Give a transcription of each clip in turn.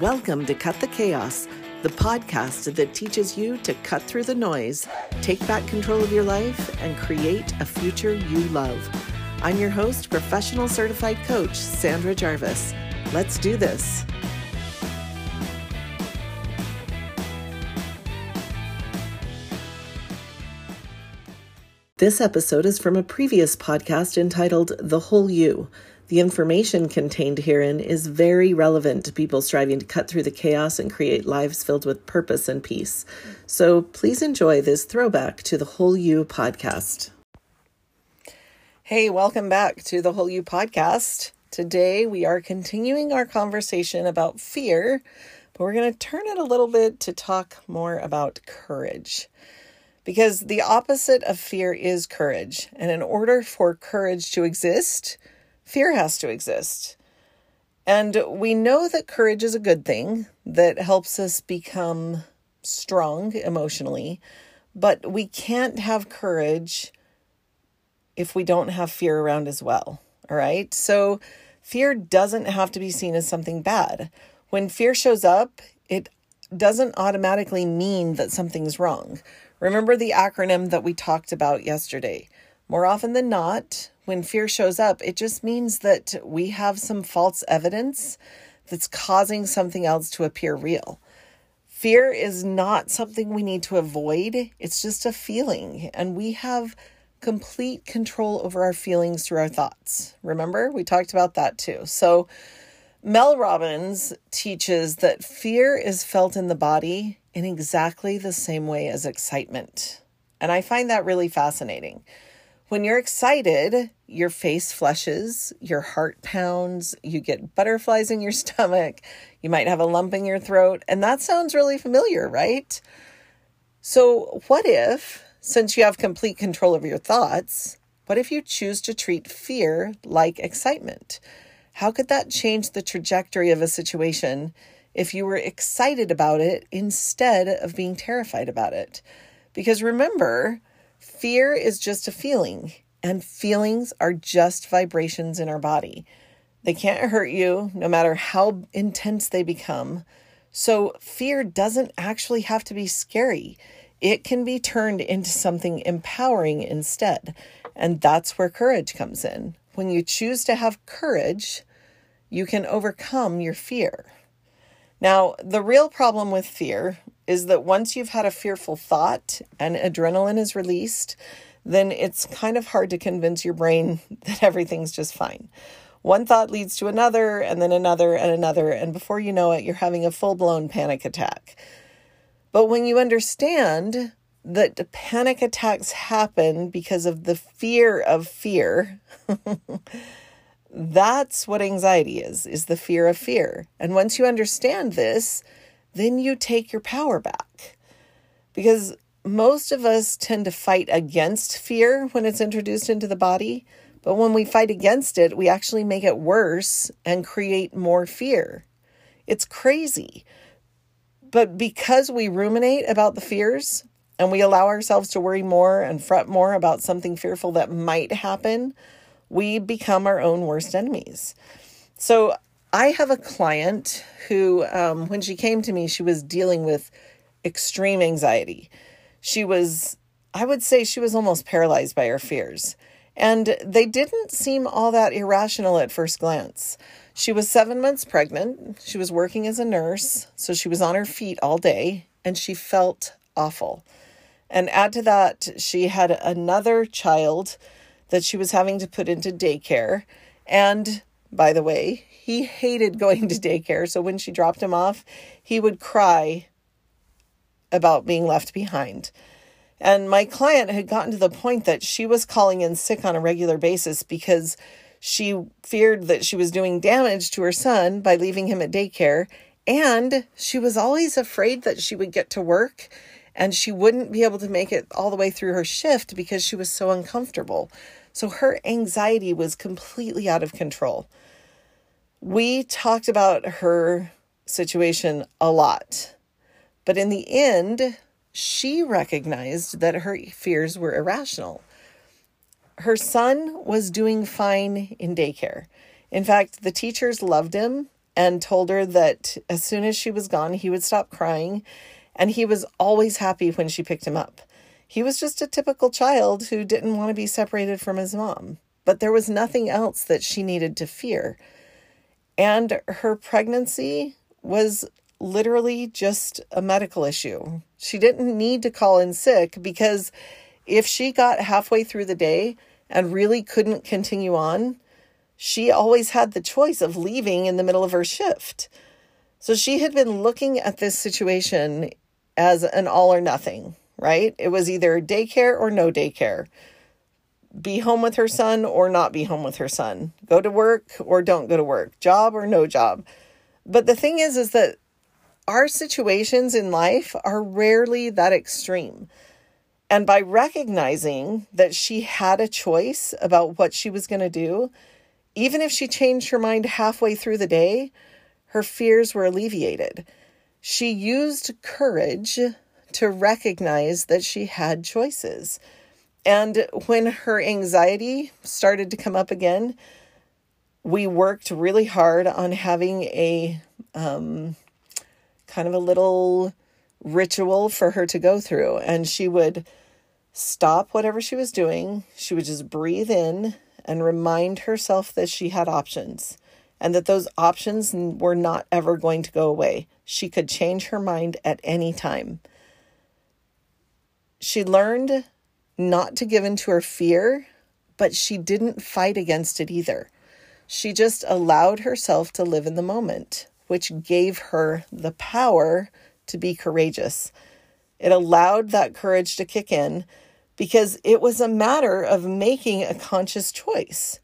Welcome to Cut the Chaos, the podcast that teaches you to cut through the noise, take back control of your life, and create a future you love. I'm your host, professional certified coach, Sandra Jarvis. Let's do this. This episode is from a previous podcast entitled The Whole You. The information contained herein is very relevant to people striving to cut through the chaos and create lives filled with purpose and peace. So please enjoy this throwback to the Whole You podcast. Hey, welcome back to the Whole You podcast. Today we are continuing our conversation about fear, but we're going to turn it a little bit to talk more about courage. Because the opposite of fear is courage. And in order for courage to exist, fear has to exist. And we know that courage is a good thing that helps us become strong emotionally, but we can't have courage if we don't have fear around as well. All right. So fear doesn't have to be seen as something bad. When fear shows up, it doesn't automatically mean that something's wrong. Remember the acronym that we talked about yesterday. More often than not, when fear shows up, it just means that we have some false evidence that's causing something else to appear real. Fear is not something we need to avoid, it's just a feeling, and we have complete control over our feelings through our thoughts. Remember, we talked about that too. So, Mel Robbins teaches that fear is felt in the body in exactly the same way as excitement. And I find that really fascinating. When you're excited, your face flushes, your heart pounds, you get butterflies in your stomach, you might have a lump in your throat, and that sounds really familiar, right? So, what if, since you have complete control over your thoughts, what if you choose to treat fear like excitement? How could that change the trajectory of a situation if you were excited about it instead of being terrified about it? Because remember, fear is just a feeling, and feelings are just vibrations in our body. They can't hurt you no matter how intense they become. So, fear doesn't actually have to be scary. It can be turned into something empowering instead. And that's where courage comes in. When you choose to have courage, you can overcome your fear. Now, the real problem with fear is that once you've had a fearful thought and adrenaline is released, then it's kind of hard to convince your brain that everything's just fine. One thought leads to another, and then another, and another, and before you know it, you're having a full blown panic attack. But when you understand that panic attacks happen because of the fear of fear, that's what anxiety is, is the fear of fear. And once you understand this, then you take your power back. Because most of us tend to fight against fear when it's introduced into the body, but when we fight against it, we actually make it worse and create more fear. It's crazy. But because we ruminate about the fears and we allow ourselves to worry more and fret more about something fearful that might happen, we become our own worst enemies. So I have a client who, um, when she came to me, she was dealing with extreme anxiety. She was, I would say, she was almost paralyzed by her fears. And they didn't seem all that irrational at first glance. She was seven months pregnant. She was working as a nurse, so she was on her feet all day, and she felt awful. And add to that, she had another child that she was having to put into daycare. And by the way, he hated going to daycare. So when she dropped him off, he would cry about being left behind. And my client had gotten to the point that she was calling in sick on a regular basis because she feared that she was doing damage to her son by leaving him at daycare. And she was always afraid that she would get to work and she wouldn't be able to make it all the way through her shift because she was so uncomfortable. So her anxiety was completely out of control we talked about her situation a lot. But in the end, she recognized that her fears were irrational. Her son was doing fine in daycare. In fact, the teachers loved him and told her that as soon as she was gone, he would stop crying. And he was always happy when she picked him up. He was just a typical child who didn't want to be separated from his mom, but there was nothing else that she needed to fear. And her pregnancy was literally just a medical issue. She didn't need to call in sick because if she got halfway through the day and really couldn't continue on, she always had the choice of leaving in the middle of her shift. So she had been looking at this situation as an all or nothing right? It was either daycare or no daycare. Be home with her son or not be home with her son. Go to work or don't go to work. Job or no job. But the thing is, is that our situations in life are rarely that extreme. And by recognizing that she had a choice about what she was going to do, even if she changed her mind halfway through the day, her fears were alleviated. She used courage to recognize that she had choices. And when her anxiety started to come up again, we worked really hard on having a um, kind of a little ritual for her to go through. And she would stop whatever she was doing. She would just breathe in and remind herself that she had options and that those options were not ever going to go away. She could change her mind at any time. She learned not to give in to her fear, but she didn't fight against it either. She just allowed herself to live in the moment, which gave her the power to be courageous. It allowed that courage to kick in because it was a matter of making a conscious choice.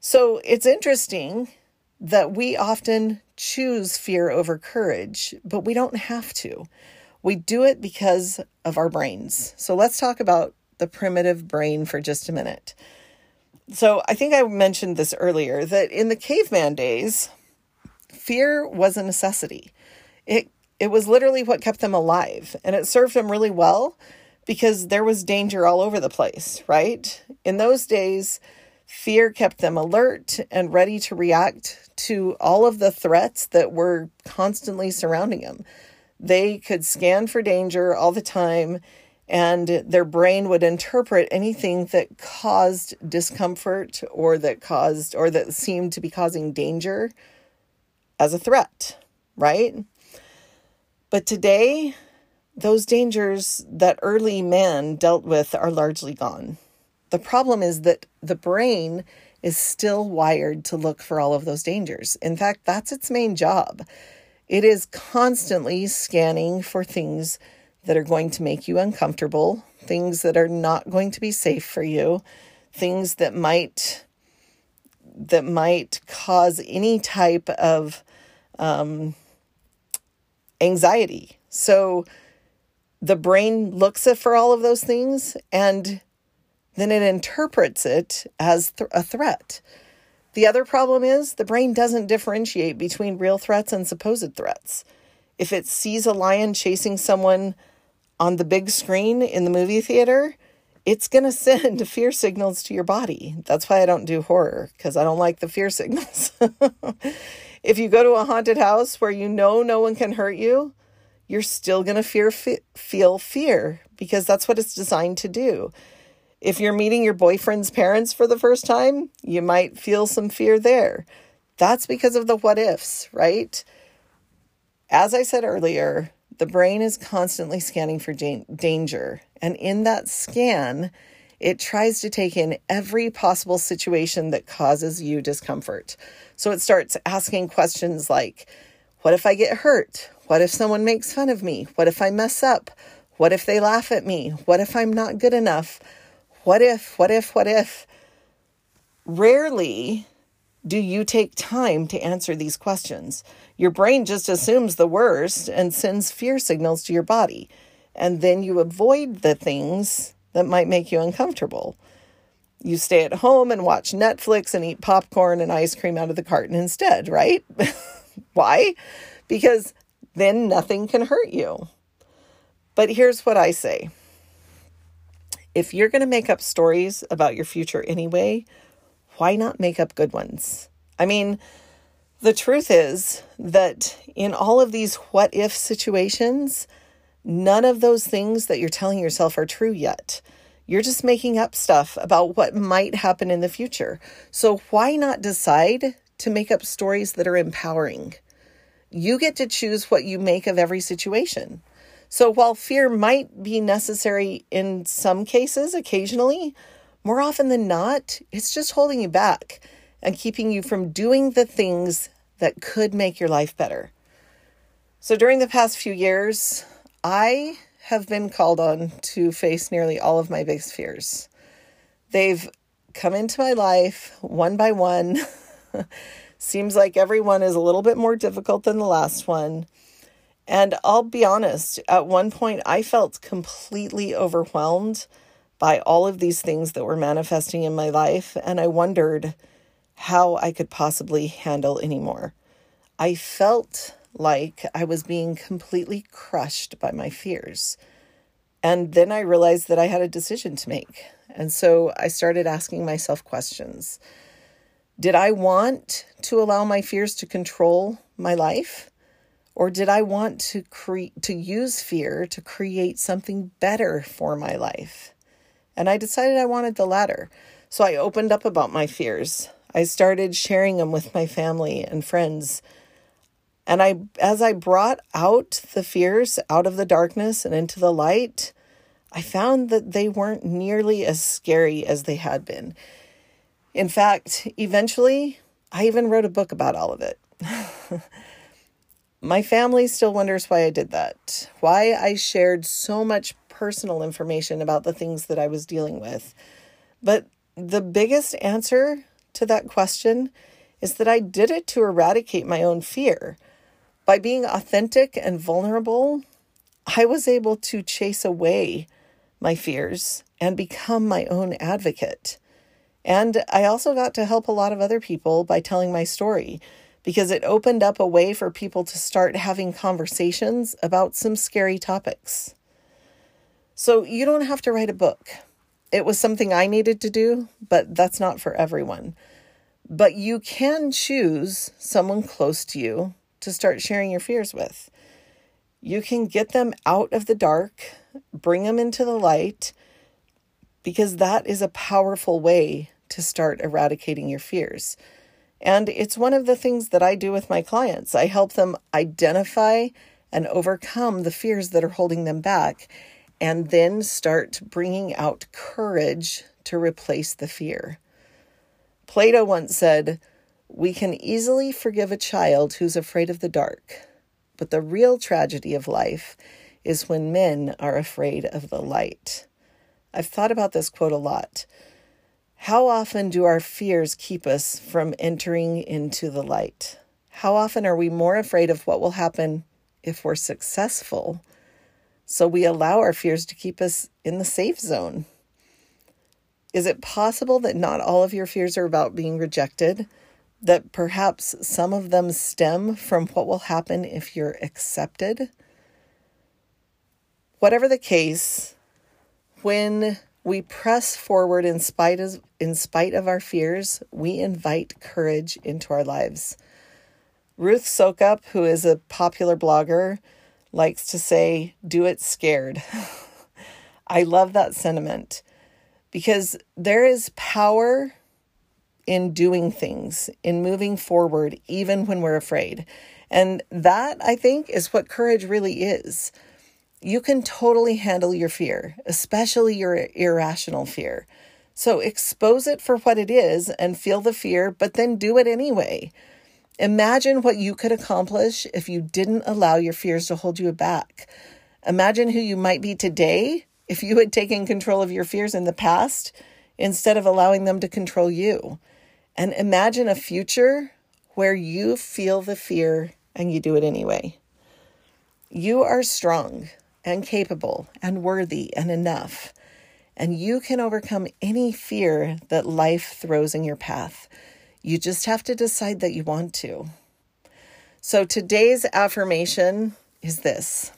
So it's interesting that we often choose fear over courage, but we don't have to. We do it because of our brains. So let's talk about the primitive brain for just a minute. So I think I mentioned this earlier that in the caveman days, fear was a necessity. It it was literally what kept them alive and it served them really well because there was danger all over the place, right? In those days, fear kept them alert and ready to react to all of the threats that were constantly surrounding them. They could scan for danger all the time, and their brain would interpret anything that caused discomfort or that caused or that seemed to be causing danger as a threat, right? But today, those dangers that early man dealt with are largely gone. The problem is that the brain is still wired to look for all of those dangers. In fact, that's its main job. It is constantly scanning for things that are going to make you uncomfortable, things that are not going to be safe for you, things that might that might cause any type of um, anxiety. So the brain looks for all of those things and then it interprets it as th- a threat. The other problem is the brain doesn't differentiate between real threats and supposed threats. If it sees a lion chasing someone on the big screen in the movie theater, it's going to send fear signals to your body. That's why I don't do horror, because I don't like the fear signals. if you go to a haunted house where you know no one can hurt you, you're still going to fear feel fear because that's what it's designed to do. If you're meeting your boyfriend's parents for the first time, you might feel some fear there. That's because of the what ifs, right? As I said earlier, the brain is constantly scanning for danger. And in that scan, it tries to take in every possible situation that causes you discomfort. So it starts asking questions like What if I get hurt? What if someone makes fun of me? What if I mess up? What if they laugh at me? What if I'm not good enough? What if, what if, what if? Rarely do you take time to answer these questions. Your brain just assumes the worst and sends fear signals to your body. And then you avoid the things that might make you uncomfortable. You stay at home and watch Netflix and eat popcorn and ice cream out of the carton instead, right? Why? Because then nothing can hurt you. But here's what I say if you're going to make up stories about your future anyway, why not make up good ones? I mean, The truth is that in all of these what if situations, none of those things that you're telling yourself are true yet. You're just making up stuff about what might happen in the future. So why not decide to make up stories that are empowering? You get to choose what you make of every situation. So while fear might be necessary in some cases, occasionally, more often than not, it's just holding you back and keeping you from doing the things that could make your life better. So during the past few years, I have been called on to face nearly all of my biggest fears. They've come into my life one by one. Seems like every one is a little bit more difficult than the last one. And I'll be honest, at one point I felt completely overwhelmed by all of these things that were manifesting in my life. And I wondered how I could possibly handle anymore. I felt like I was being completely crushed by my fears. And then I realized that I had a decision to make. And so I started asking myself questions. Did I want to allow my fears to control my life? Or did I want to create to use fear to create something better for my life? And I decided I wanted the latter. So I opened up about my fears. I started sharing them with my family and friends and I as I brought out the fears out of the darkness and into the light, I found that they weren't nearly as scary as they had been. In fact, eventually, I even wrote a book about all of it. My family still wonders why I did that, why I shared so much personal information about the things that I was dealing with. But the biggest answer to that question is that I did it to eradicate my own fear. By being authentic and vulnerable, I was able to chase away my fears and become my own advocate. And I also got to help a lot of other people by telling my story because it opened up a way for people to start having conversations about some scary topics. So you don't have to write a book. It was something I needed to do, but that's not for everyone. But you can choose someone close to you to start sharing your fears with. You can get them out of the dark, bring them into the light, because that is a powerful way to start eradicating your fears. And it's one of the things that I do with my clients. I help them identify and overcome the fears that are holding them back, and then start bringing out courage to replace the fear. Plato once said, we can easily forgive a child who's afraid of the dark, but the real tragedy of life is when men are afraid of the light. I've thought about this quote a lot. How often do our fears keep us from entering into the light? How often are we more afraid of what will happen if we're successful? So we allow our fears to keep us in the safe zone. Is it possible that not all of your fears are about being rejected? that perhaps some of them stem from what will happen if you're accepted. Whatever the case, when we press forward in spite of, in spite of our fears, we invite courage into our lives. Ruth Soukup, who is a popular blogger, likes to say, do it scared. I love that sentiment because there is power in doing things, in moving forward, even when we're afraid. And that, I think, is what courage really is. You can totally handle your fear, especially your irrational fear. So expose it for what it is and feel the fear, but then do it anyway. Imagine what you could accomplish if you didn't allow your fears to hold you back. Imagine who you might be today if you had taken control of your fears in the past instead of allowing them to control you. And imagine a future where you feel the fear and you do it anyway. You are strong and capable and worthy and enough. And you can overcome any fear that life throws in your path. You just have to decide that you want to. So today's affirmation is this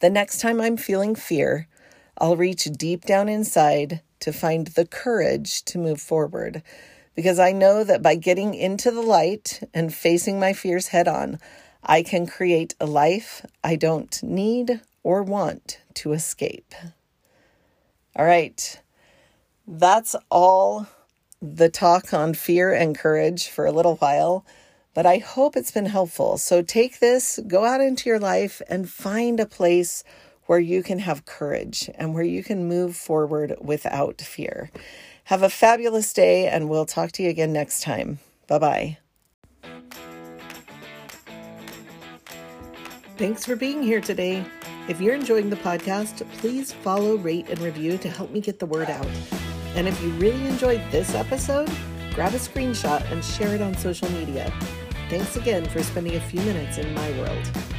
The next time I'm feeling fear, I'll reach deep down inside to find the courage to move forward because I know that by getting into the light and facing my fears head on, I can create a life I don't need or want to escape. All right, that's all the talk on fear and courage for a little while, but I hope it's been helpful. So take this, go out into your life, and find a place where you can have courage and where you can move forward without fear. Have a fabulous day, and we'll talk to you again next time. Bye bye. Thanks for being here today. If you're enjoying the podcast, please follow, rate, and review to help me get the word out. And if you really enjoyed this episode, grab a screenshot and share it on social media. Thanks again for spending a few minutes in my world.